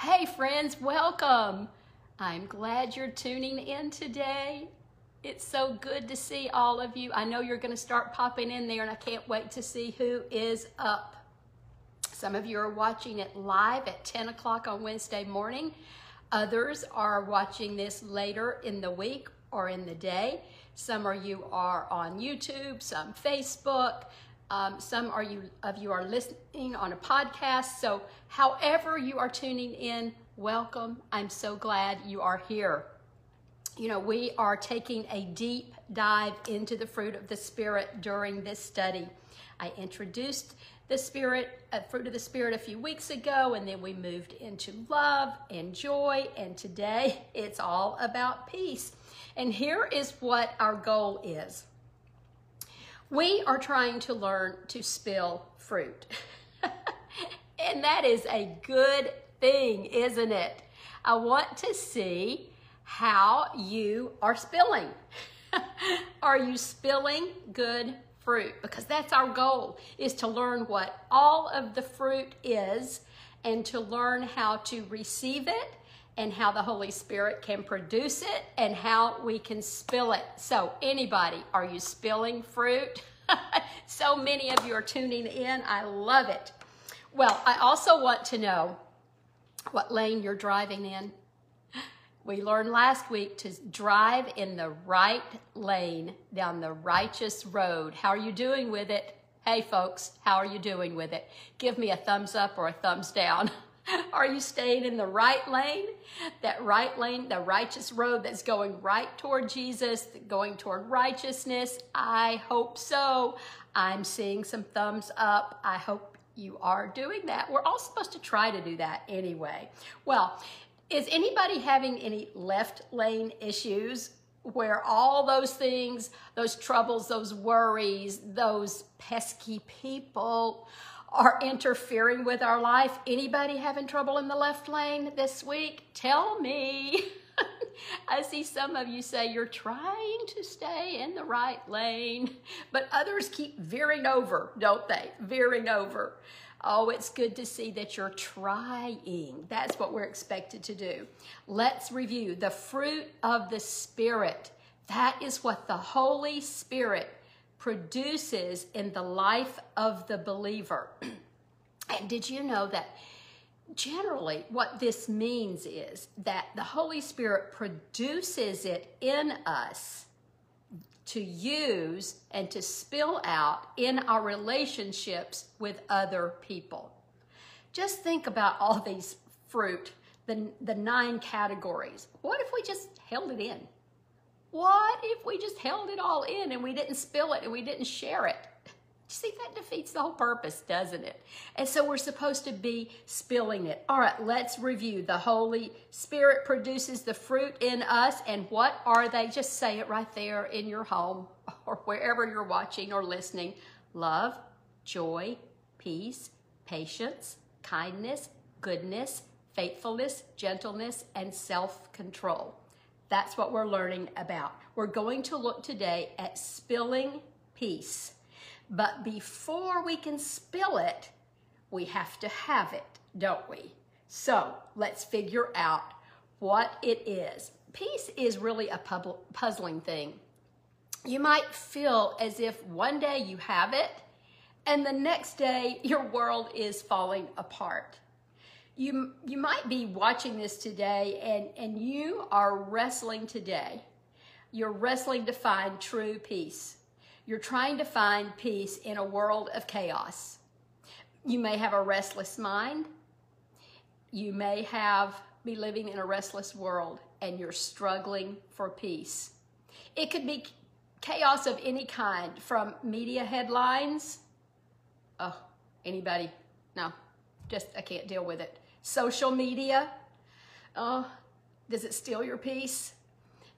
Hey, friends, welcome. I'm glad you're tuning in today. It's so good to see all of you. I know you're going to start popping in there, and I can't wait to see who is up. Some of you are watching it live at 10 o'clock on Wednesday morning. Others are watching this later in the week or in the day. Some of you are on YouTube, some Facebook. Um, some are you of you are listening on a podcast. So, however you are tuning in, welcome. I'm so glad you are here. You know, we are taking a deep dive into the fruit of the Spirit during this study. I introduced the Spirit, uh, fruit of the Spirit, a few weeks ago, and then we moved into love and joy, and today it's all about peace. And here is what our goal is we are trying to learn to spill fruit. and that is a good thing, isn't it? I want to see how you are spilling. are you spilling good fruit? Because that's our goal is to learn what all of the fruit is and to learn how to receive it and how the Holy Spirit can produce it and how we can spill it. So, anybody, are you spilling fruit? so many of you are tuning in. I love it. Well, I also want to know what lane you're driving in. We learned last week to drive in the right lane down the righteous road. How are you doing with it? Hey, folks, how are you doing with it? Give me a thumbs up or a thumbs down. Are you staying in the right lane? That right lane, the righteous road that's going right toward Jesus, going toward righteousness? I hope so. I'm seeing some thumbs up. I hope you are doing that. We're all supposed to try to do that anyway. Well, is anybody having any left lane issues where all those things, those troubles, those worries, those pesky people, are interfering with our life. Anybody having trouble in the left lane this week? Tell me. I see some of you say you're trying to stay in the right lane, but others keep veering over, don't they? Veering over. Oh, it's good to see that you're trying. That's what we're expected to do. Let's review the fruit of the Spirit. That is what the Holy Spirit produces in the life of the believer. and did you know that generally what this means is that the Holy Spirit produces it in us to use and to spill out in our relationships with other people. Just think about all these fruit, the, the nine categories. What if we just held it in? What if we just held it all in and we didn't spill it and we didn't share it? See, that defeats the whole purpose, doesn't it? And so we're supposed to be spilling it. All right, let's review. The Holy Spirit produces the fruit in us. And what are they? Just say it right there in your home or wherever you're watching or listening. Love, joy, peace, patience, kindness, goodness, faithfulness, gentleness, and self control. That's what we're learning about. We're going to look today at spilling peace. But before we can spill it, we have to have it, don't we? So let's figure out what it is. Peace is really a puzzling thing. You might feel as if one day you have it and the next day your world is falling apart you you might be watching this today and and you are wrestling today. You're wrestling to find true peace. You're trying to find peace in a world of chaos. You may have a restless mind. You may have be living in a restless world and you're struggling for peace. It could be chaos of any kind from media headlines. Oh anybody? No just i can't deal with it Social media, uh, does it steal your peace?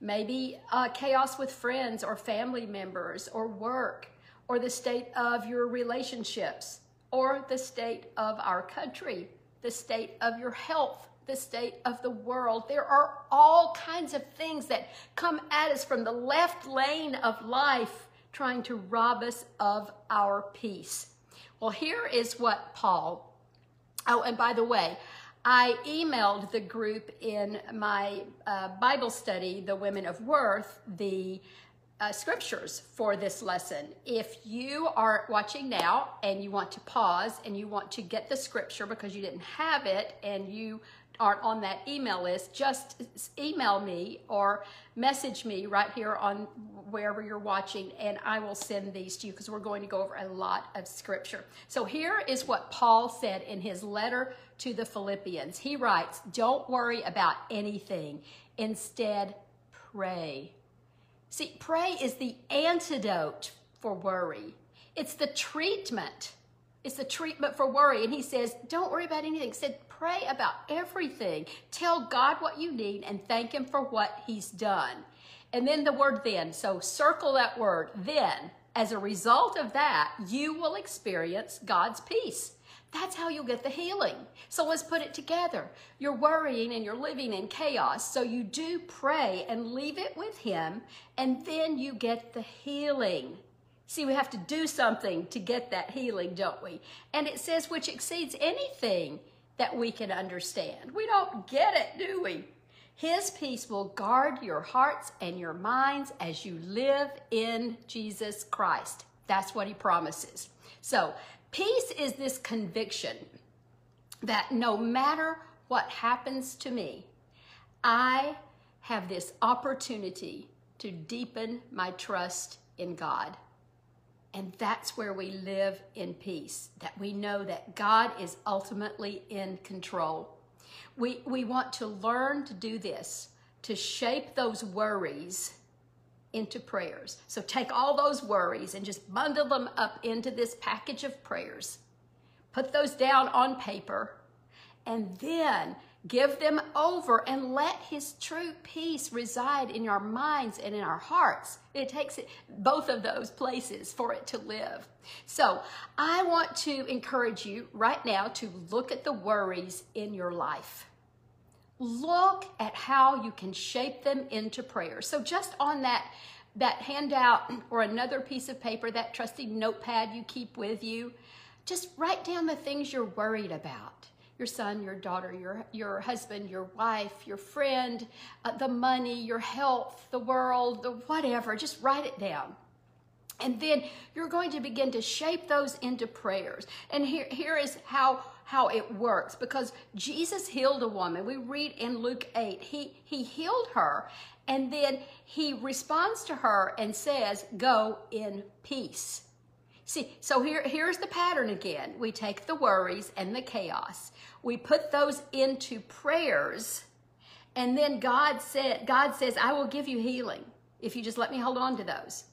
Maybe uh, chaos with friends or family members or work or the state of your relationships or the state of our country, the state of your health, the state of the world. There are all kinds of things that come at us from the left lane of life trying to rob us of our peace. Well, here is what Paul, oh, and by the way, I emailed the group in my uh, Bible study, The Women of Worth, the uh, scriptures for this lesson. If you are watching now and you want to pause and you want to get the scripture because you didn't have it and you aren't on that email list, just email me or message me right here on wherever you're watching, and I will send these to you because we're going to go over a lot of scripture. So here is what Paul said in his letter to the Philippians. He writes, Don't worry about anything, instead, pray. See, pray is the antidote for worry. It's the treatment. It's the treatment for worry. And he says, don't worry about anything. He said, pray about everything. Tell God what you need and thank him for what he's done. And then the word then. So circle that word, then. As a result of that, you will experience God's peace. That's how you'll get the healing. So let's put it together. You're worrying and you're living in chaos. So you do pray and leave it with Him, and then you get the healing. See, we have to do something to get that healing, don't we? And it says, which exceeds anything that we can understand. We don't get it, do we? His peace will guard your hearts and your minds as you live in Jesus Christ. That's what he promises. So, peace is this conviction that no matter what happens to me, I have this opportunity to deepen my trust in God. And that's where we live in peace, that we know that God is ultimately in control. We, we want to learn to do this, to shape those worries into prayers. So take all those worries and just bundle them up into this package of prayers. Put those down on paper and then give them over and let his true peace reside in our minds and in our hearts. It takes it, both of those places for it to live. So I want to encourage you right now to look at the worries in your life. Look at how you can shape them into prayer. So just on that that handout or another piece of paper, that trusty notepad you keep with you, just write down the things you're worried about your son, your daughter, your, your husband, your wife, your friend, uh, the money, your health, the world, the whatever. Just write it down. And then you're going to begin to shape those into prayers. And here, here is how, how it works because Jesus healed a woman. We read in Luke 8, he, he healed her and then he responds to her and says, Go in peace. See, so here, here's the pattern again. We take the worries and the chaos, we put those into prayers, and then God said, God says, I will give you healing if you just let me hold on to those.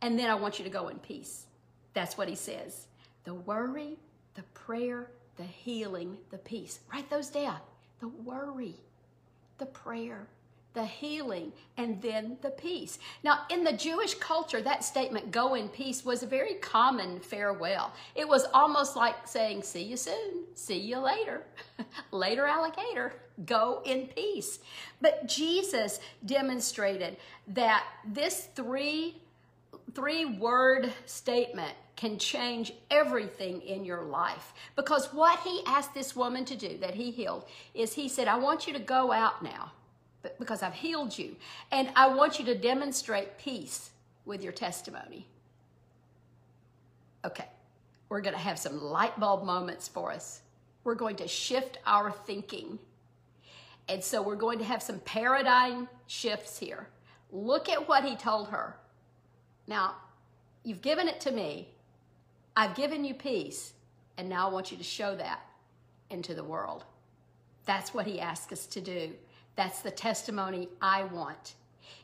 And then I want you to go in peace. That's what he says. The worry, the prayer, the healing, the peace. Write those down. The worry, the prayer, the healing, and then the peace. Now, in the Jewish culture, that statement, go in peace, was a very common farewell. It was almost like saying, see you soon, see you later, later alligator, go in peace. But Jesus demonstrated that this three, three word statement can change everything in your life. Because what he asked this woman to do that he healed is he said, I want you to go out now because I've healed you. And I want you to demonstrate peace with your testimony. Okay, we're going to have some light bulb moments for us. We're going to shift our thinking. And so we're going to have some paradigm shifts here. Look at what he told her. Now, you've given it to me. I've given you peace. And now I want you to show that into the world. That's what he asked us to do. That's the testimony I want.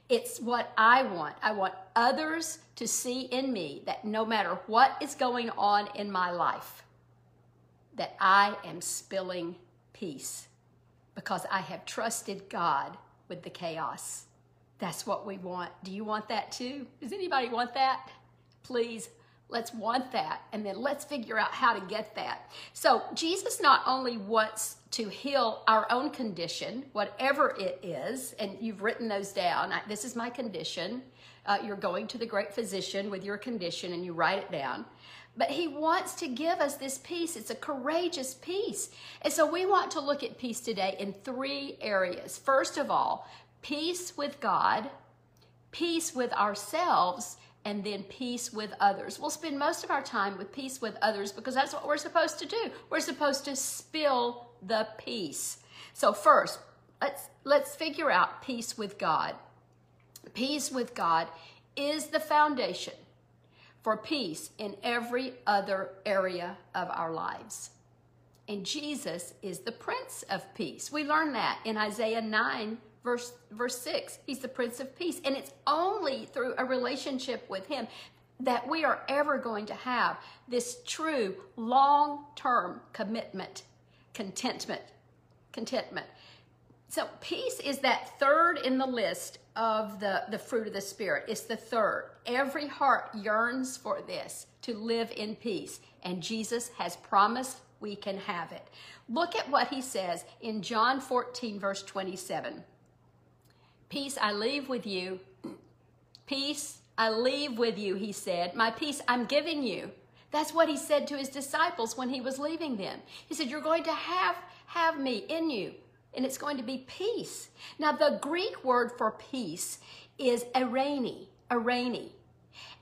It's what I want. I want others to see in me that no matter what is going on in my life, that I am spilling peace because I have trusted God with the chaos. That's what we want. Do you want that too? Does anybody want that? Please Let's want that and then let's figure out how to get that. So, Jesus not only wants to heal our own condition, whatever it is, and you've written those down. This is my condition. Uh, you're going to the great physician with your condition and you write it down. But he wants to give us this peace. It's a courageous peace. And so we want to look at peace today in three areas. First of all, peace with God, peace with ourselves, and then peace with others. We'll spend most of our time with peace with others because that's what we're supposed to do. We're supposed to spill the peace. So first, let's let's figure out peace with God. Peace with God is the foundation for peace in every other area of our lives. And Jesus is the Prince of Peace. We learn that in Isaiah 9, verse, verse 6. He's the Prince of Peace. And it's only through a relationship with Him that we are ever going to have this true long term commitment, contentment, contentment. So peace is that third in the list of the, the fruit of the Spirit. It's the third. Every heart yearns for this, to live in peace. And Jesus has promised we can have it. Look at what he says in John 14, verse 27. Peace I leave with you. Peace I leave with you, he said. My peace I'm giving you. That's what he said to his disciples when he was leaving them. He said, You're going to have, have me in you and it's going to be peace. Now, the Greek word for peace is eirene, eirene.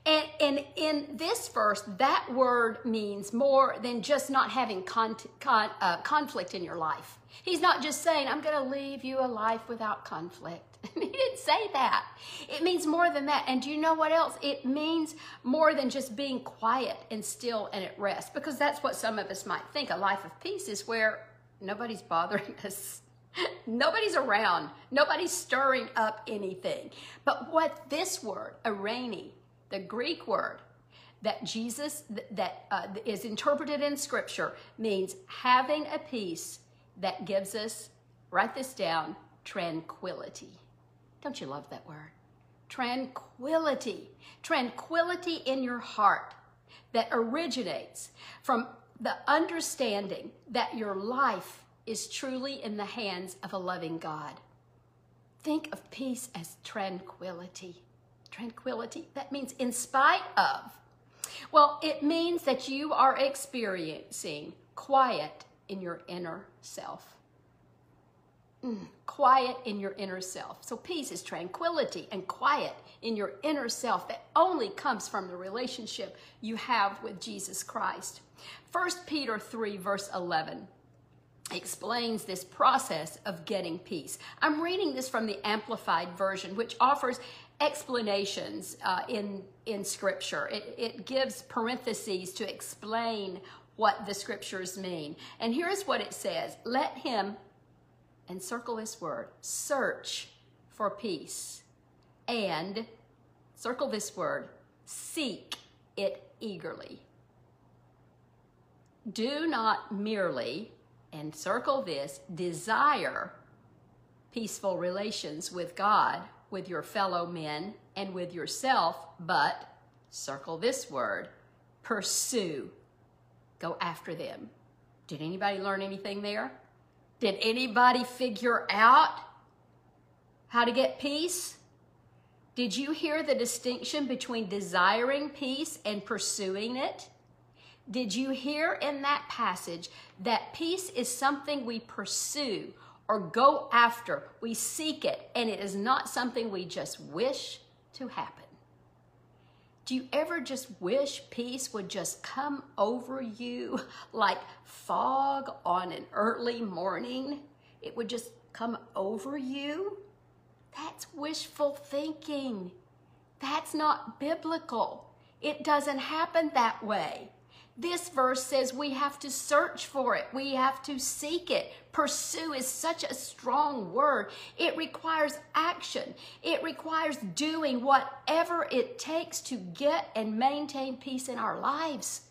And, and in this verse, that word means more than just not having con, con, uh, conflict in your life. He's not just saying, I'm going to leave you a life without conflict. he didn't say that. It means more than that. And do you know what else? It means more than just being quiet and still and at rest, because that's what some of us might think. A life of peace is where nobody's bothering us Nobody's around. Nobody's stirring up anything. But what this word, eirene, the Greek word that Jesus, that uh, is interpreted in scripture, means having a peace that gives us, write this down, tranquility. Don't you love that word? Tranquility. Tranquility in your heart that originates from the understanding that your life is truly in the hands of a loving God. Think of peace as tranquility. Tranquility, that means in spite of. Well, it means that you are experiencing quiet in your inner self. Quiet in your inner self. So, peace is tranquility and quiet in your inner self that only comes from the relationship you have with Jesus Christ. 1 Peter 3, verse 11 explains this process of getting peace. I'm reading this from the Amplified Version, which offers explanations uh, in, in Scripture. It, it gives parentheses to explain what the Scriptures mean. And here's what it says Let him, and circle this word, search for peace. And circle this word, seek it eagerly. Do not merely and circle this, desire peaceful relations with God, with your fellow men, and with yourself, but circle this word, pursue. Go after them. Did anybody learn anything there? Did anybody figure out how to get peace? Did you hear the distinction between desiring peace and pursuing it? Did you hear in that passage that peace is something we pursue or go after? We seek it, and it is not something we just wish to happen. Do you ever just wish peace would just come over you like fog on an early morning? It would just come over you? That's wishful thinking. That's not biblical. It doesn't happen that way. This verse says we have to search for it. We have to seek it. Pursue is such a strong word. It requires action. It requires doing whatever it takes to get and maintain peace in our lives.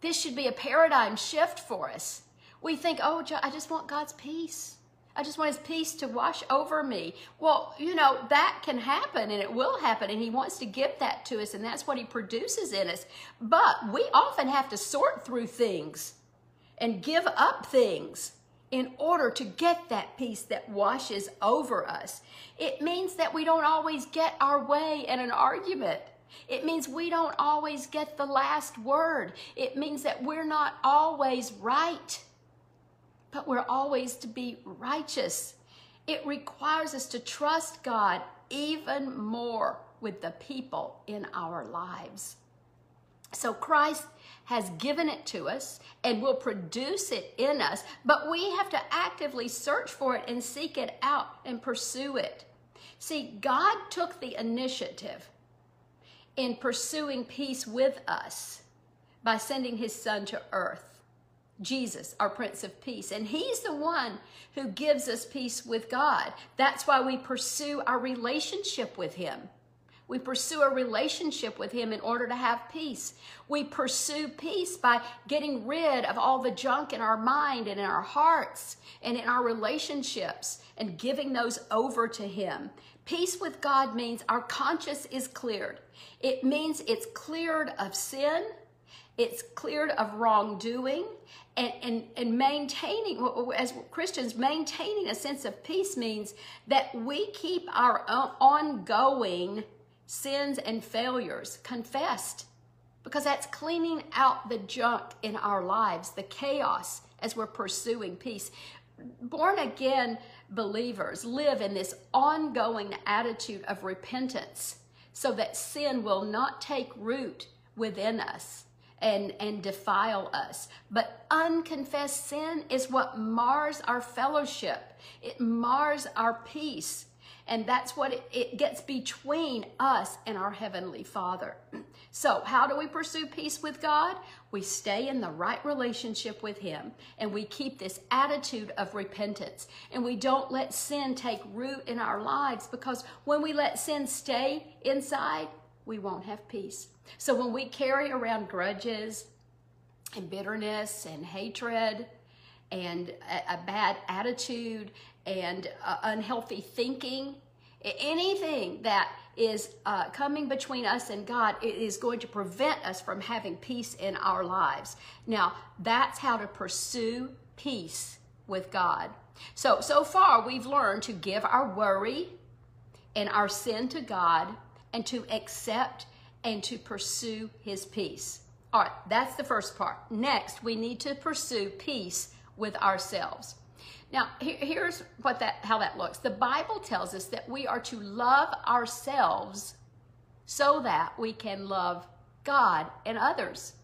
This should be a paradigm shift for us. We think, oh, I just want God's peace. I just want his peace to wash over me. Well, you know, that can happen and it will happen, and he wants to give that to us, and that's what he produces in us. But we often have to sort through things and give up things in order to get that peace that washes over us. It means that we don't always get our way in an argument. It means we don't always get the last word. It means that we're not always right, but we're always to be righteous. It requires us to trust God even more with the people in our lives. So Christ has given it to us and will produce it in us, but we have to actively search for it and seek it out and pursue it. See, God took the initiative in pursuing peace with us by sending his son to earth. Jesus, our Prince of Peace. And he's the one who gives us peace with God. That's why we pursue our relationship with him. We pursue a relationship with Him in order to have peace. We pursue peace by getting rid of all the junk in our mind and in our hearts and in our relationships and giving those over to Him. Peace with God means our conscience is cleared. It means it's cleared of sin, it's cleared of wrongdoing, and, and, and maintaining, as Christians, maintaining a sense of peace means that we keep our ongoing sins and failures confessed because that's cleaning out the junk in our lives, the chaos as we're pursuing peace. Born again believers live in this ongoing attitude of repentance so that sin will not take root within us and, and defile us. But unconfessed sin is what mars our fellowship. It mars our peace. And that's what it, it gets between us and our Heavenly Father. So, how do we pursue peace with God? We stay in the right relationship with Him and we keep this attitude of repentance. And we don't let sin take root in our lives because when we let sin stay inside, we won't have peace. So, when we carry around grudges and bitterness and hatred, and a, a bad attitude and uh, unhealthy thinking, anything that is uh, coming between us and God, it is going to prevent us from having peace in our lives. Now, that's how to pursue peace with God. So, so far, we've learned to give our worry and our sin to God and to accept and to pursue His peace. All right, that's the first part. Next, we need to pursue peace with ourselves. Now, here's what that how that looks. The Bible tells us that we are to love ourselves so that we can love God and others.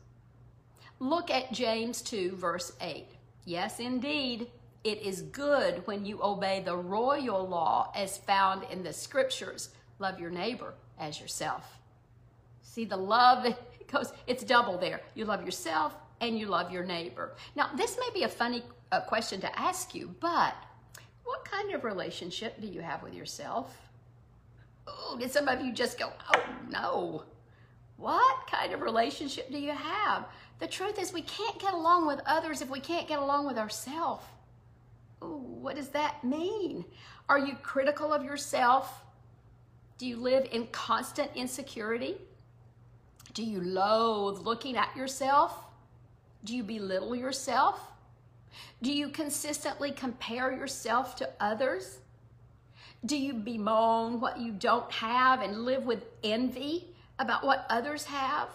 Look at James 2 verse 8. Yes, indeed, it is good when you obey the royal law as found in the scriptures. Love your neighbor as yourself. See the love it goes it's double there. You love yourself and you love your neighbor. Now, this may be a funny uh, question to ask you, but what kind of relationship do you have with yourself? Oh, did some of you just go, oh no? What kind of relationship do you have? The truth is, we can't get along with others if we can't get along with ourselves. What does that mean? Are you critical of yourself? Do you live in constant insecurity? Do you loathe looking at yourself? Do you belittle yourself? Do you consistently compare yourself to others? Do you bemoan what you don't have and live with envy about what others have?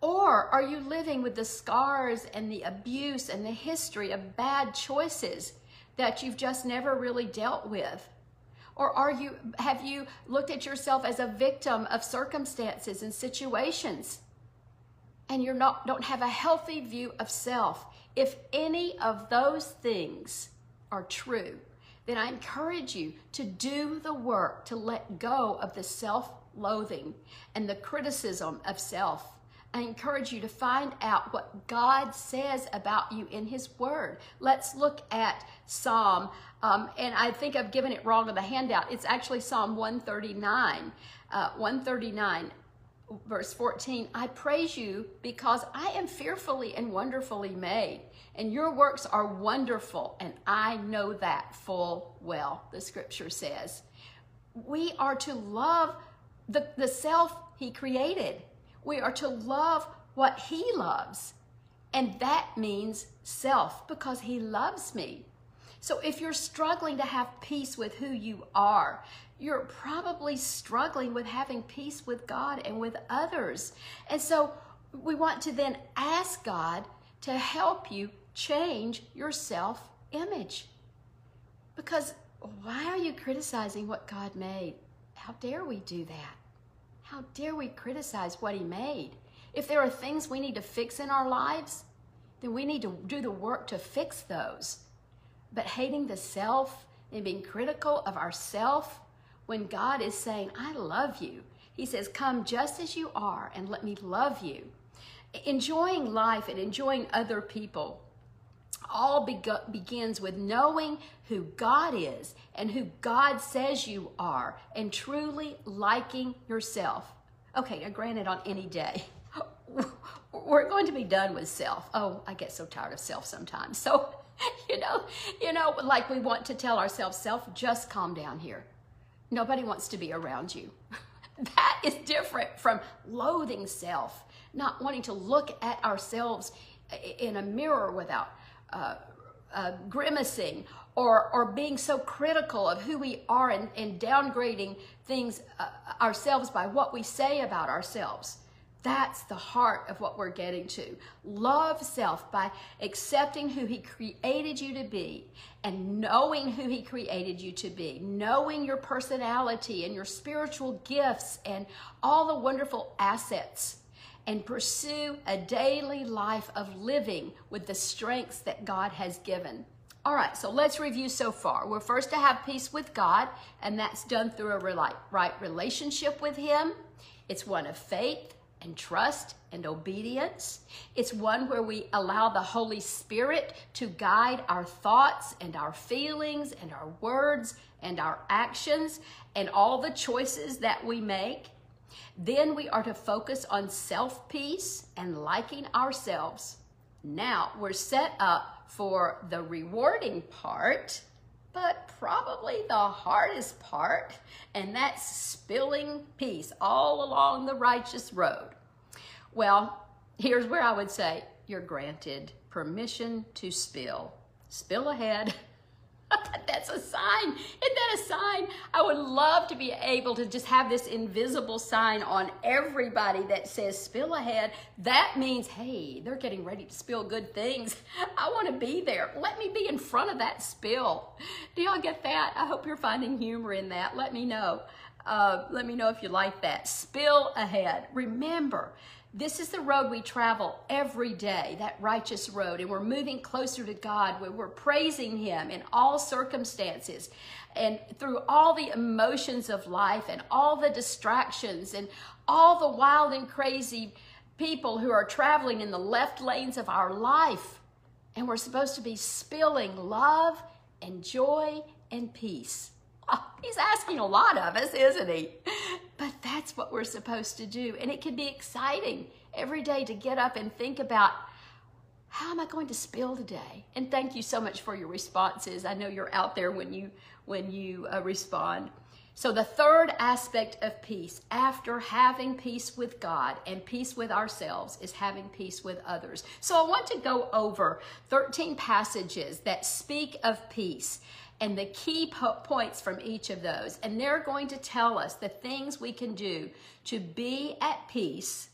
Or are you living with the scars and the abuse and the history of bad choices that you've just never really dealt with? Or are you have you looked at yourself as a victim of circumstances and situations? and you're not don't have a healthy view of self, if any of those things are true, then I encourage you to do the work to let go of the self-loathing and the criticism of self. I encourage you to find out what God says about you in His Word. Let's look at Psalm, um, and I think I've given it wrong in the handout. It's actually Psalm 139. Uh, 139 verse 14, I praise you because I am fearfully and wonderfully made, and your works are wonderful, and I know that full well, the scripture says. We are to love the, the self he created. We are to love what he loves. And that means self because he loves me. So if you're struggling to have peace with who you are, you're probably struggling with having peace with God and with others. And so we want to then ask God to help you change your self image. Because why are you criticizing what God made? How dare we do that? How dare we criticize what He made? If there are things we need to fix in our lives, then we need to do the work to fix those. But hating the self and being critical of ourself when God is saying, I love you. He says, Come just as you are and let me love you. Enjoying life and enjoying other people all begins with knowing who God is and who God says you are and truly liking yourself. Okay, now granted, on any day, we're going to be done with self. Oh, I get so tired of self sometimes. So, you know, you know, like we want to tell ourselves, self, just calm down here. Nobody wants to be around you. that is different from loathing self, not wanting to look at ourselves in a mirror without uh, uh, grimacing or, or being so critical of who we are and, and downgrading things uh, ourselves by what we say about ourselves. That's the heart of what we're getting to. Love self by accepting who He created you to be and knowing who He created you to be, knowing your personality and your spiritual gifts and all the wonderful assets, and pursue a daily life of living with the strengths that God has given. All right, so let's review so far. We're first to have peace with God, and that's done through a right relationship with Him. It's one of faith and trust and obedience. It's one where we allow the Holy Spirit to guide our thoughts and our feelings and our words and our actions and all the choices that we make. Then we are to focus on self peace and liking ourselves. Now we're set up for the rewarding part but probably the hardest part, and that's spilling peace all along the righteous road. Well, here's where I would say you're granted permission to spill. Spill ahead. That's a sign. Isn't that a sign? I would love to be able to just have this invisible sign on everybody that says spill ahead. That means, hey, they're getting ready to spill good things. I want to be there. Let me be in front of that spill. Do y'all get that? I hope you're finding humor in that. Let me know. Uh, let me know if you like that. Spill ahead. Remember, this is the road we travel every day, that righteous road, and we're moving closer to God where we're praising Him in all circumstances and through all the emotions of life and all the distractions and all the wild and crazy people who are traveling in the left lanes of our life. And we're supposed to be spilling love and joy and peace. He's asking a lot of us, isn't he? But that's what we're supposed to do. And it can be exciting every day to get up and think about how am I going to spill today? And thank you so much for your responses. I know you're out there when you when you uh, respond. So the third aspect of peace after having peace with God and peace with ourselves is having peace with others. So I want to go over 13 passages that speak of peace and the key po- points from each of those. And they're going to tell us the things we can do to be at peace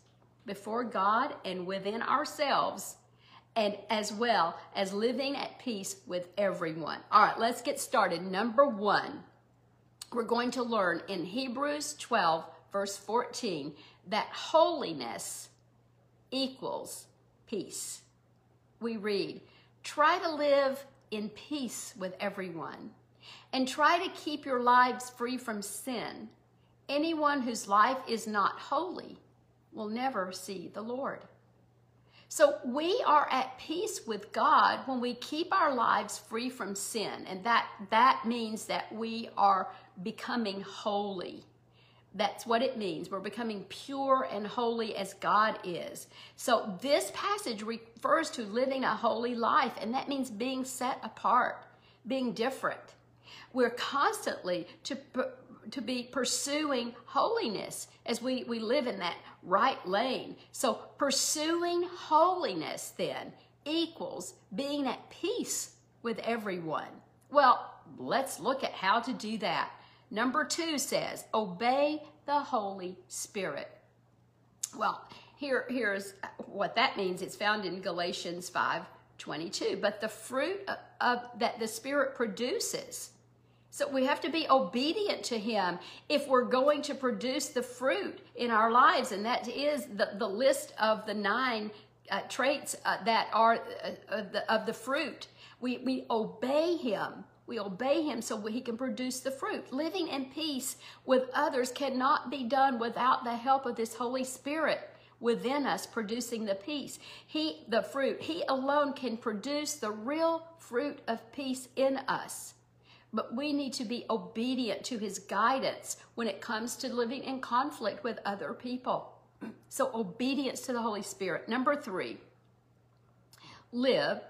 before God and within ourselves, and as well as living at peace with everyone. All right, let's get started. Number one, we're going to learn in Hebrews 12, verse 14, that holiness equals peace. We read, try to live in peace with everyone. And try to keep your lives free from sin. Anyone whose life is not holy will never see the Lord. So we are at peace with God when we keep our lives free from sin. And that, that means that we are becoming holy. That's what it means. We're becoming pure and holy as God is. So this passage refers to living a holy life, and that means being set apart, being different. We're constantly to to be pursuing holiness as we, we live in that right lane. So pursuing holiness then equals being at peace with everyone. Well, let's look at how to do that. Number two says, obey the Holy Spirit. Well, here, here's what that means. It's found in Galatians 5 22. But the fruit of, of, that the Spirit produces. So we have to be obedient to Him if we're going to produce the fruit in our lives. And that is the, the list of the nine uh, traits uh, that are uh, of, the, of the fruit. We, we obey Him. We obey Him so He can produce the fruit. Living in peace with others cannot be done without the help of this Holy Spirit within us producing the peace. He, the fruit, He alone can produce the real fruit of peace in us. But we need to be obedient to His guidance when it comes to living in conflict with other people. So, obedience to the Holy Spirit. Number three, live,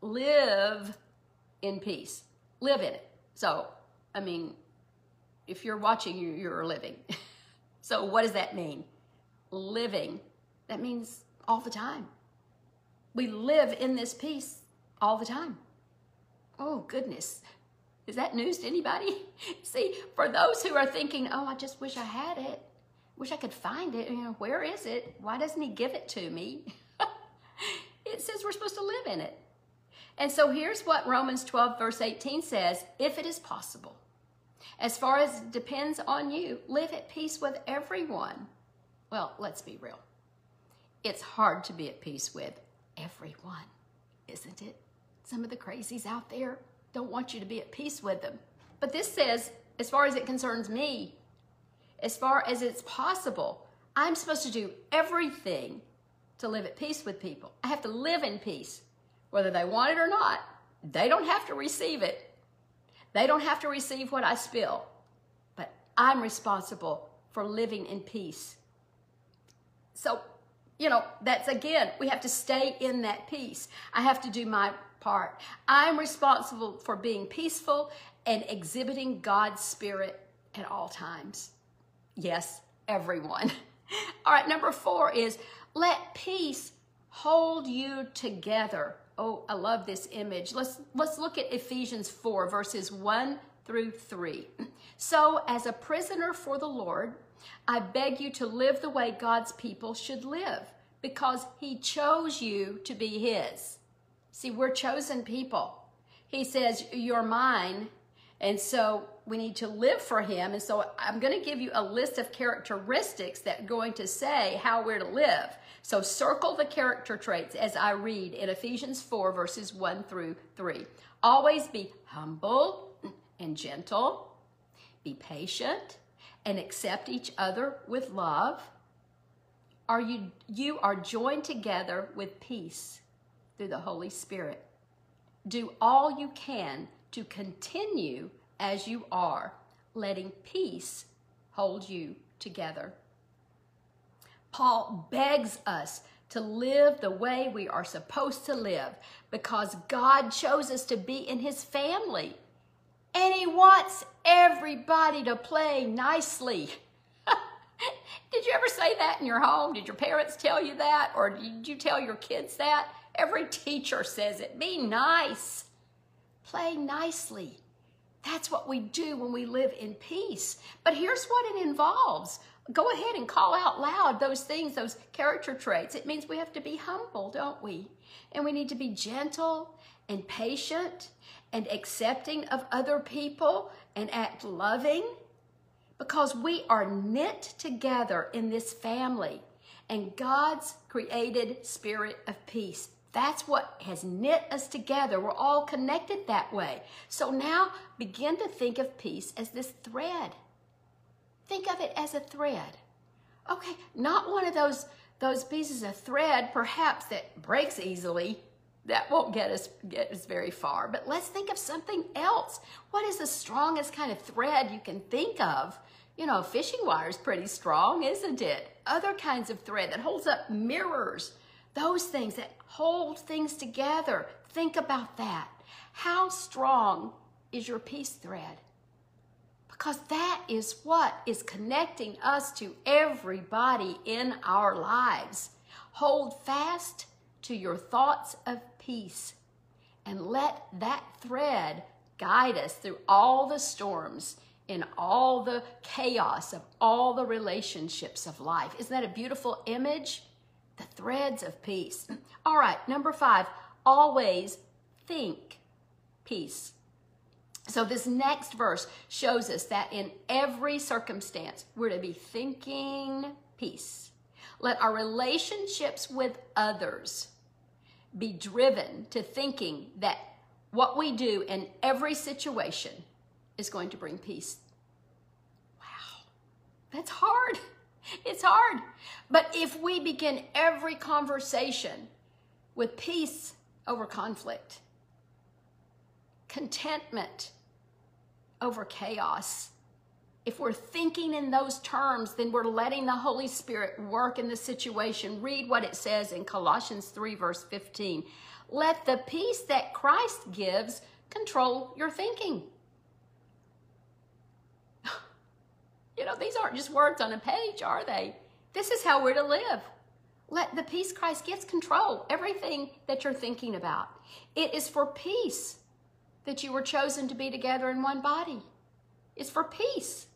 live in peace. Live in it. So, I mean, if you're watching, you're living. so, what does that mean? Living that means all the time. We live in this peace all the time. Oh, goodness. Is that news to anybody? See, for those who are thinking, oh, I just wish I had it, wish I could find it, you know, where is it? Why doesn't he give it to me? it says we're supposed to live in it. And so here's what Romans 12, verse 18 says if it is possible, as far as it depends on you, live at peace with everyone. Well, let's be real. It's hard to be at peace with everyone, isn't it? Some of the crazies out there don't want you to be at peace with them. But this says, as far as it concerns me, as far as it's possible, I'm supposed to do everything to live at peace with people. I have to live in peace, whether they want it or not. They don't have to receive it. They don't have to receive what I spill. But I'm responsible for living in peace. So you know, that's again, we have to stay in that peace. I have to do my part. I'm responsible for being peaceful and exhibiting God's spirit at all times. Yes, everyone. All right, number four is let peace hold you together. Oh, I love this image. Let's let's look at Ephesians 4 verses 1 through 3. So, as a prisoner for the Lord, I beg you to live the way God's people should live because he chose you to be his. See, we're chosen people. He says, You're mine. And so we need to live for him. And so I'm going to give you a list of characteristics that are going to say how we're to live. So circle the character traits as I read in Ephesians 4, verses 1 through 3. Always be humble and gentle, be patient, and accept each other with love. Are you, you are joined together with peace through the Holy Spirit. Do all you can to continue as you are, letting peace hold you together. Paul begs us to live the way we are supposed to live because God chose us to be in his family. And he wants everybody to play nicely. did you ever say that in your home? Did your parents tell you that? Or did you tell your kids that? Every teacher says it. Be nice. Play nicely. That's what we do when we live in peace. But here's what it involves. Go ahead and call out loud those things, those character traits. It means we have to be humble, don't we? And we need to be gentle and patient and accepting of other people and act loving because we are knit together in this family and God's created spirit of peace. That's what has knit us together. We're all connected that way. So now begin to think of peace as this thread. Think of it as a thread. Okay, not one of those those pieces of thread perhaps that breaks easily. That won't get us get us very far. But let's think of something else. What is the strongest kind of thread you can think of you know, fishing wire is pretty strong, isn't it? Other kinds of thread that holds up mirrors, those things that hold things together. Think about that. How strong is your peace thread? Because that is what is connecting us to everybody in our lives. Hold fast to your thoughts of peace and let that thread guide us through all the storms in all the chaos of all the relationships of life. Isn't that a beautiful image? The threads of peace. All right, number five, always think peace. So, this next verse shows us that in every circumstance, we're to be thinking peace. Let our relationships with others be driven to thinking that what we do in every situation is going to bring peace. Wow, that's hard. It's hard. But if we begin every conversation with peace over conflict, contentment over chaos, if we're thinking in those terms, then we're letting the Holy Spirit work in the situation. Read what it says in Colossians 3, verse 15. Let the peace that Christ gives control your thinking. You know, these aren't just words on a page, are they? This is how we're to live. Let the peace Christ gives control everything that you're thinking about. It is for peace that you were chosen to be together in one body. It's for peace.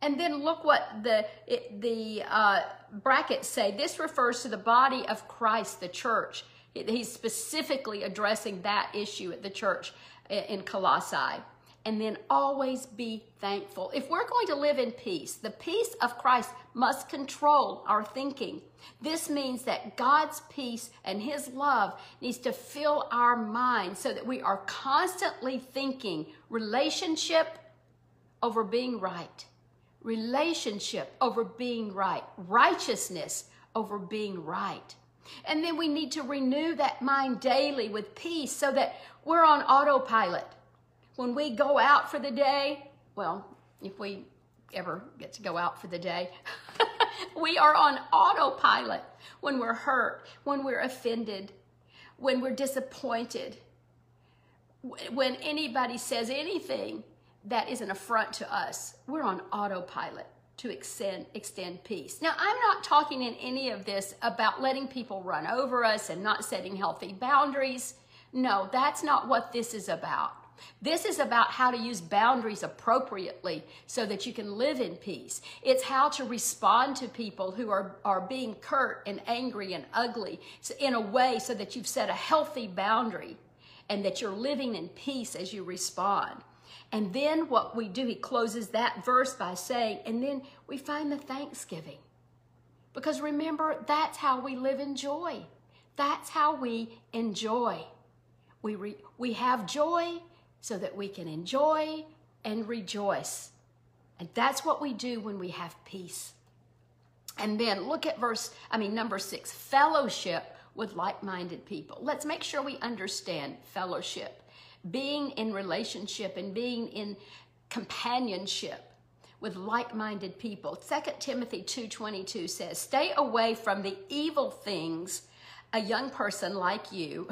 And then look what the it, the uh, brackets say. This refers to the body of Christ, the church. He's specifically addressing that issue at the church in Colossae and then always be thankful. If we're going to live in peace, the peace of Christ must control our thinking. This means that God's peace and His love needs to fill our mind so that we are constantly thinking relationship over being right, relationship over being right, righteousness over being right. And then we need to renew that mind daily with peace so that we're on autopilot when we go out for the day, well, if we ever get to go out for the day, we are on autopilot when we're hurt, when we're offended, when we're disappointed, when anybody says anything that is an affront to us, we're on autopilot to extend, extend peace. Now, I'm not talking in any of this about letting people run over us and not setting healthy boundaries. No, that's not what this is about. This is about how to use boundaries appropriately so that you can live in peace. It's how to respond to people who are, are being curt and angry and ugly in a way so that you've set a healthy boundary and that you're living in peace as you respond. And then what we do, he closes that verse by saying, and then we find the thanksgiving. Because remember, that's how we live in joy. That's how we enjoy. We, re, we have joy so that we can enjoy and rejoice. And that's what we do when we have peace. And then look at verse, I mean, number six fellowship with like minded people. Let's make sure we understand fellowship, being in relationship and being in companionship with like-minded people. 2 Timothy 2:22 says, "Stay away from the evil things a young person like you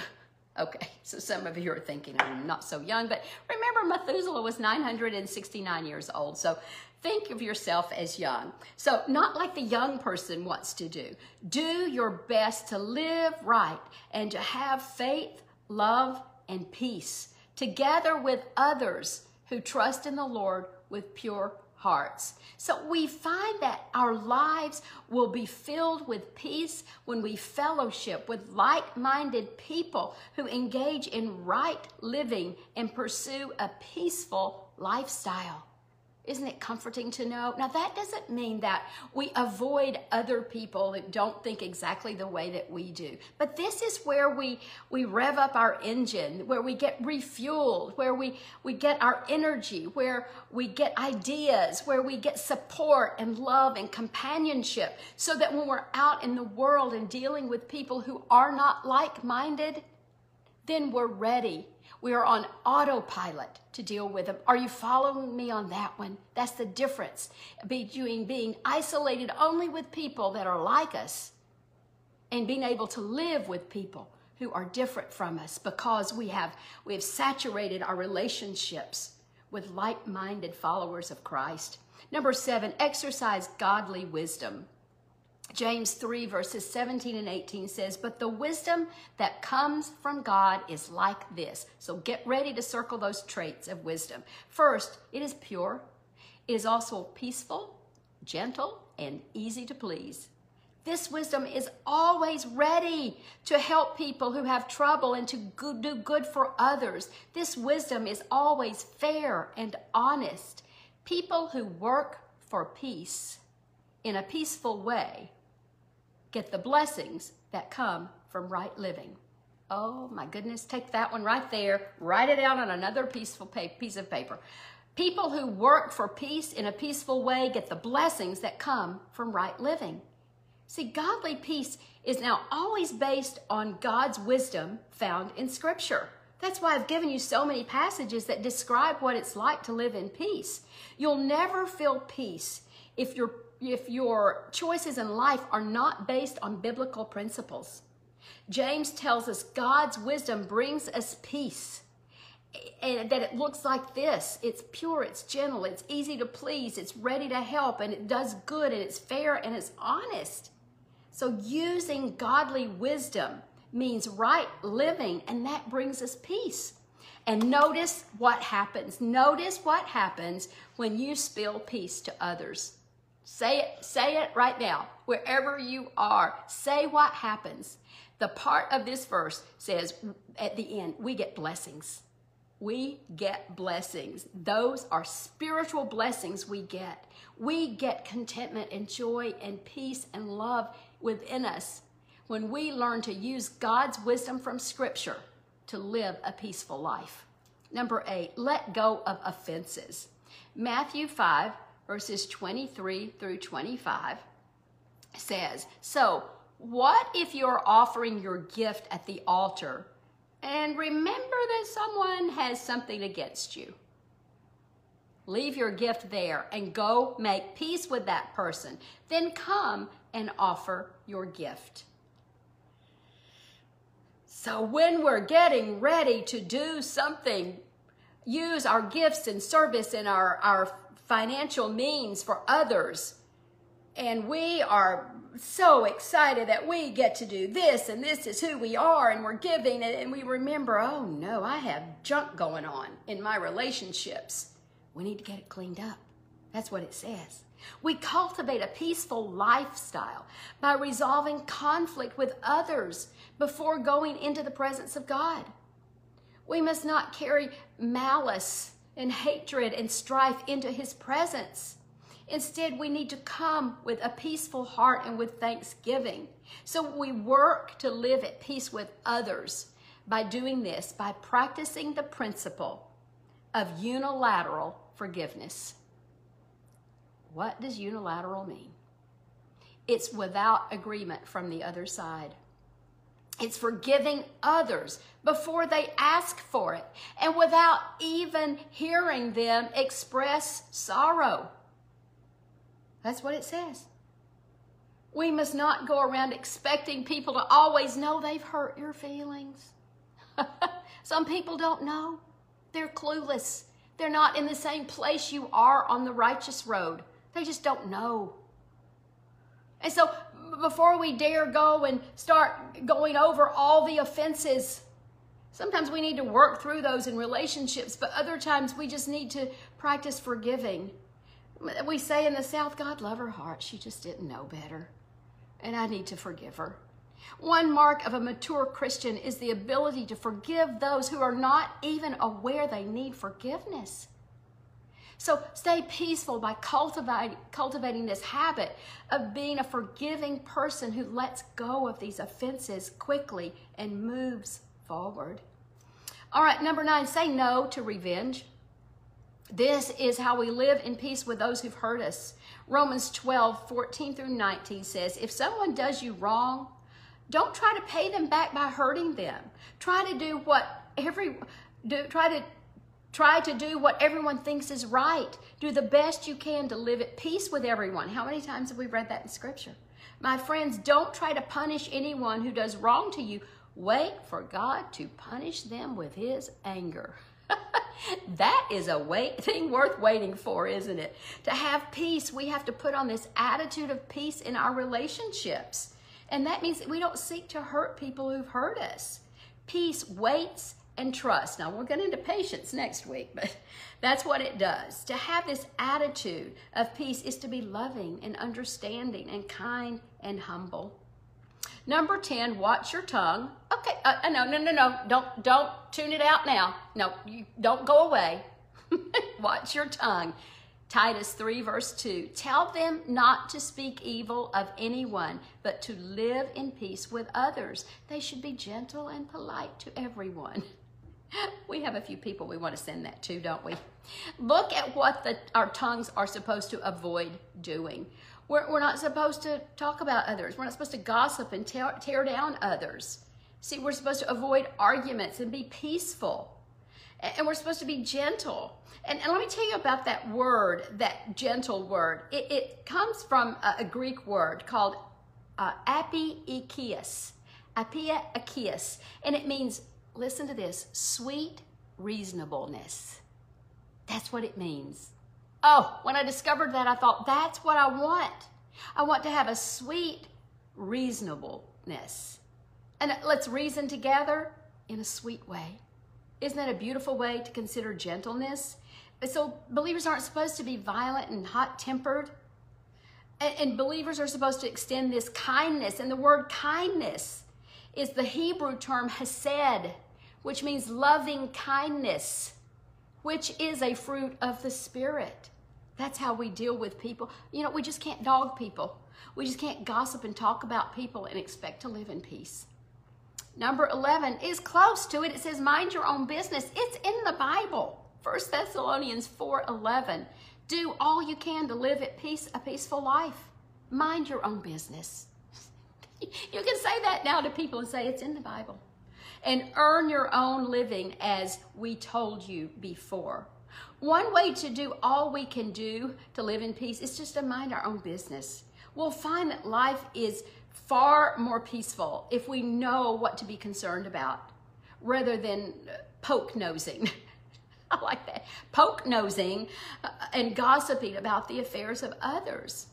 Okay, so some of you are thinking I'm not so young, but remember Methuselah was 969 years old. So think of yourself as young. So not like the young person wants to do. Do your best to live right and to have faith, love, and peace together with others who trust in the Lord with pure hearts. So we find that our lives will be filled with peace when we fellowship with like minded people who engage in right living and pursue a peaceful lifestyle. Isn't it comforting to know? Now, that doesn't mean that we avoid other people that don't think exactly the way that we do. But this is where we, we rev up our engine, where we get refueled, where we, we get our energy, where we get ideas, where we get support and love and companionship, so that when we're out in the world and dealing with people who are not like minded, then we're ready we are on autopilot to deal with them. Are you following me on that one? That's the difference between being isolated only with people that are like us and being able to live with people who are different from us because we have we have saturated our relationships with like-minded followers of Christ. Number 7, exercise godly wisdom. James 3, verses 17 and 18 says, But the wisdom that comes from God is like this. So get ready to circle those traits of wisdom. First, it is pure, it is also peaceful, gentle, and easy to please. This wisdom is always ready to help people who have trouble and to do good for others. This wisdom is always fair and honest. People who work for peace in a peaceful way get the blessings that come from right living. Oh my goodness, take that one right there, write it out on another peaceful piece of paper. People who work for peace in a peaceful way get the blessings that come from right living. See, godly peace is now always based on God's wisdom found in Scripture. That's why I've given you so many passages that describe what it's like to live in peace. You'll never feel peace if your if your choices in life are not based on biblical principles. James tells us God's wisdom brings us peace. And that it looks like this it's pure, it's gentle, it's easy to please, it's ready to help, and it does good, and it's fair, and it's honest. So, using godly wisdom means right living, and that brings us peace. And notice what happens. Notice what happens when you spill peace to others. Say it, say it right now, wherever you are. Say what happens. The part of this verse says at the end, we get blessings. We get blessings. Those are spiritual blessings we get. We get contentment and joy and peace and love within us when we learn to use God's wisdom from Scripture to live a peaceful life. Number eight, let go of offenses. Matthew 5, verses 23 through 25 says, So, what if you're offering your gift at the altar and remember that someone has something against you? Leave your gift there and go make peace with that person. Then come and offer your gift. So, when we're getting ready to do something, use our gifts and service and our, our financial means for others. And we are so excited that we get to do this and this is who we are and we're giving it and we remember, oh no, I have junk going on in my relationships. We need to get it cleaned up. That's what it says. We cultivate a peaceful lifestyle by resolving conflict with others before going into the presence of God. We must not carry malice and hatred and strife into his presence. Instead, we need to come with a peaceful heart and with thanksgiving. So we work to live at peace with others by doing this, by practicing the principle of unilateral forgiveness. What does unilateral mean? It's without agreement from the other side. It's forgiving others before they ask for it and without even hearing them express sorrow. That's what it says. We must not go around expecting people to always know they've hurt your feelings. Some people don't know. They're clueless. They're not in the same place you are on the righteous road. They just don't know. And so before we dare go and start going over all the offenses, sometimes we need to work through those in relationships, but other times we just need to practice forgiving. We say in the South, God love her heart. She just didn't know better. And I need to forgive her. One mark of a mature Christian is the ability to forgive those who are not even aware they need forgiveness. So stay peaceful by cultivating, cultivating this habit of being a forgiving person who lets go of these offenses quickly and moves forward. All right, number nine, say no to revenge. This is how we live in peace with those who've hurt us. Romans 12, 14 through 19 says, If someone does you wrong, don't try to pay them back by hurting them. Try to do what every do try to Try to do what everyone thinks is right. Do the best you can to live at peace with everyone. How many times have we read that in Scripture? My friends, don't try to punish anyone who does wrong to you. Wait for God to punish them with His anger. that is a wait thing worth waiting for, isn't it? To have peace, we have to put on this attitude of peace in our relationships. And that means that we don't seek to hurt people who've hurt us. Peace waits and trust. Now, we'll get into patience next week, but that's what it does. To have this attitude of peace is to be loving and understanding and kind and humble. Number 10, watch your tongue. Okay, uh, uh, no, no, no, no. Don't, don't tune it out now. No, you don't go away. watch your tongue. Titus 3, verse 2. Tell them not to speak evil of anyone, but to live in peace with others. They should be gentle and polite to everyone. We have a few people we want to send that to, don't we? Look at what the, our tongues are supposed to avoid doing. We're, we're not supposed to talk about others. We're not supposed to gossip and tear, tear down others. See, we're supposed to avoid arguments and be peaceful. And we're supposed to be gentle. And, and let me tell you about that word, that gentle word. It, it comes from a, a, Greek word called uh, apiikios. Apiikios. And it means, listen to this, sweet reasonableness. That's what it means. Oh, when I discovered that, I thought, that's what I want. I want to have a sweet reasonableness. And let's reason together in a sweet way. Isn't that a beautiful way to consider gentleness? So believers aren't supposed to be violent and hot tempered. And, believers are supposed to extend this kindness. And the word kindness is the Hebrew term hesed, which means loving kindness which is a fruit of the Spirit. That's how we deal with people. You know, we just can't dog people. We just can't gossip and talk about people and expect to live in peace. Number 11 is close to it. It says, mind your own business. It's in the Bible. 1 Thessalonians 4.11. Do all you can to live at peace, a peaceful life. Mind your own business. you can say that now to people and say, it's in the Bible and earn your own living as we told you before. One way to do all we can do to live in peace is just to mind our own business. We'll find that life is far more peaceful if we know what to be concerned about rather than poke nosing. I like that. Poke nosing uh, and gossiping about the affairs of others.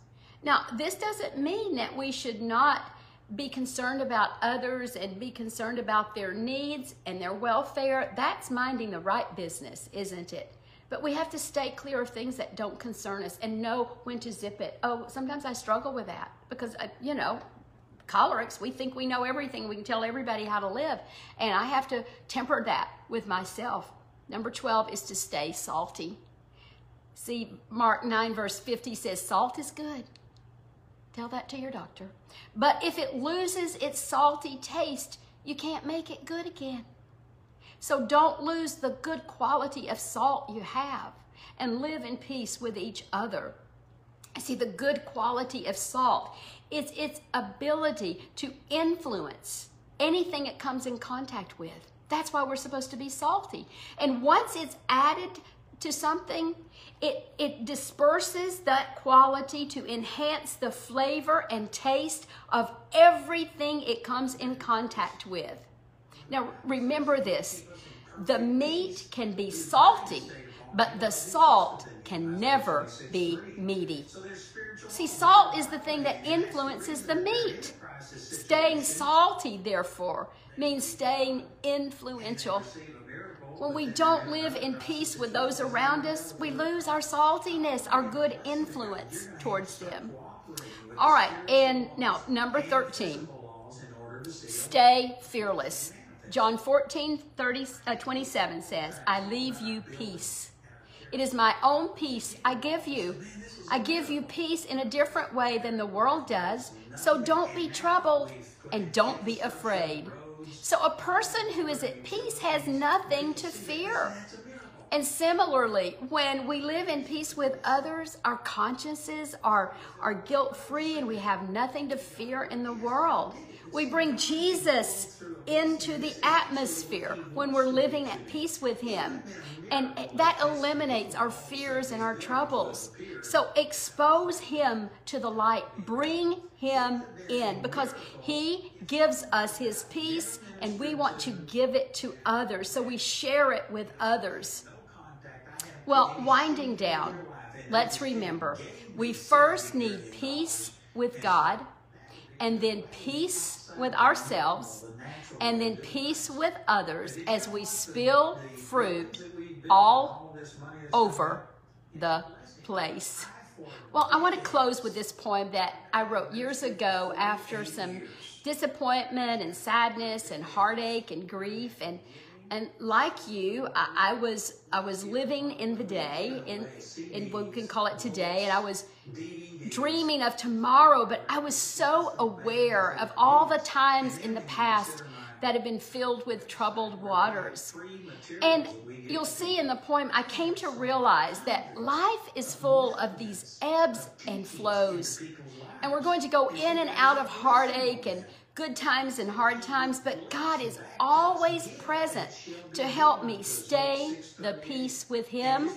Now, this doesn't mean that we should not be concerned about others and be concerned about their needs and their welfare, that's minding the right business, isn't it? But we have to stay clear of things that don't concern us and know when to zip it. Oh, sometimes I struggle with that because, uh, you know, cholerics, we think we know everything. We can tell everybody how to live. And I have to temper that with myself. Number 12 is to stay salty. See, Mark 9, verse 50 says, Salt is good, Tell that to your doctor. But if it loses its salty taste, you can't make it good again. So don't lose the good quality of salt you have and live in peace with each other. See, the good quality of salt is its ability to influence anything it comes in contact with. That's why we're supposed to be salty. And once it's added to something, it, it disperses that quality to enhance the flavor and taste of everything it comes in contact with. Now, remember this the meat can be salty, but the salt can never be meaty. See, salt is the thing that influences the meat. Staying salty, therefore, means staying influential when we don't live in peace with those around us, we lose our saltiness, our good influence towards them. All right, and now number 13, stay fearless. John 14, 30, uh, 27 says, I leave you peace. It is my own peace I give you. I give you peace in a different way than the world does. So don't be troubled and don't be afraid. So a person who is at peace has nothing to fear. And similarly, when we live in peace with others, our consciences are, are guilt free and we have nothing to fear in the world. We bring Jesus into the atmosphere when we're living at peace with Him. And that eliminates our fears and our troubles. So expose Him to the light. Bring Him in because He gives us His peace and we want to give it to others. So we share it with others. Well, winding down, let's remember we first need peace with God, and then peace with ourselves, and then peace with others as we spill fruit all over the place. Well, I want to close with this poem that I wrote years ago after some disappointment and sadness and heartache and grief and and like you, I, I, was I was living in the day, in in what we can call it today, and I was dreaming of tomorrow, but I was so aware of all the times in the past that have been filled with troubled waters. And you'll see in the poem, I came to realize that life is full of these ebbs and flows. And we're going to go in and out of heartache and good times and hard times, but God is always present to help me stay the peace with Him,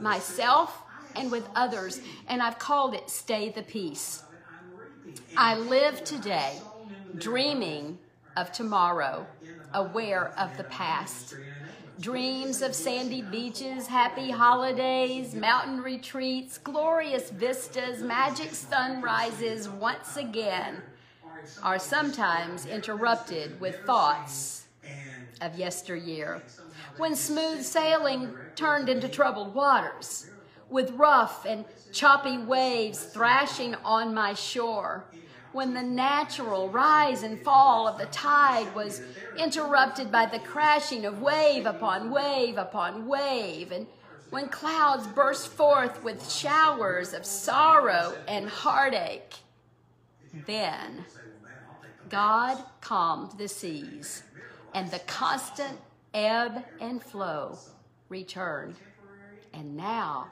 myself, and with others. And I've called it Stay the Peace. I live today dreaming of tomorrow, aware of the past. Dreams of sandy beaches, happy holidays, mountain retreats, glorious vistas, magic sunrises once again are sometimes interrupted with thoughts of yesteryear. When smooth sailing turned into troubled waters, with rough and choppy waves thrashing on my shore, when the natural rise and fall of the tide was interrupted by the crashing of wave upon wave upon wave, and when clouds burst forth with showers of sorrow and heartache, then God calmed the seas, and the constant ebb and flow returned. And now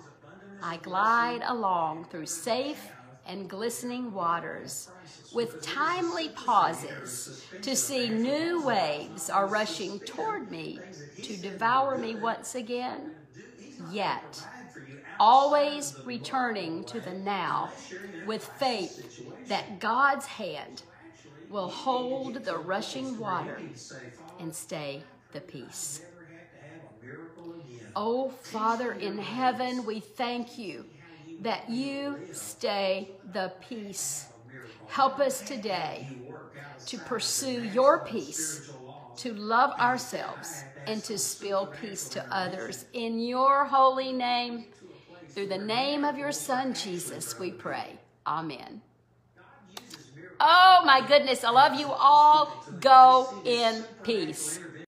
I glide along through safe and glistening waters with timely pauses to see new waves are rushing toward me to devour me once again, yet always returning to the now with faith that God's hand will hold the rushing water and stay the peace. Oh, Father in heaven, we thank you that you stay the peace. Help us today to pursue your peace, to love ourselves, and to spill peace to others. In your holy name, through the name of your Son, Jesus, we pray. Amen. Oh my goodness, I love you all. Go in peace.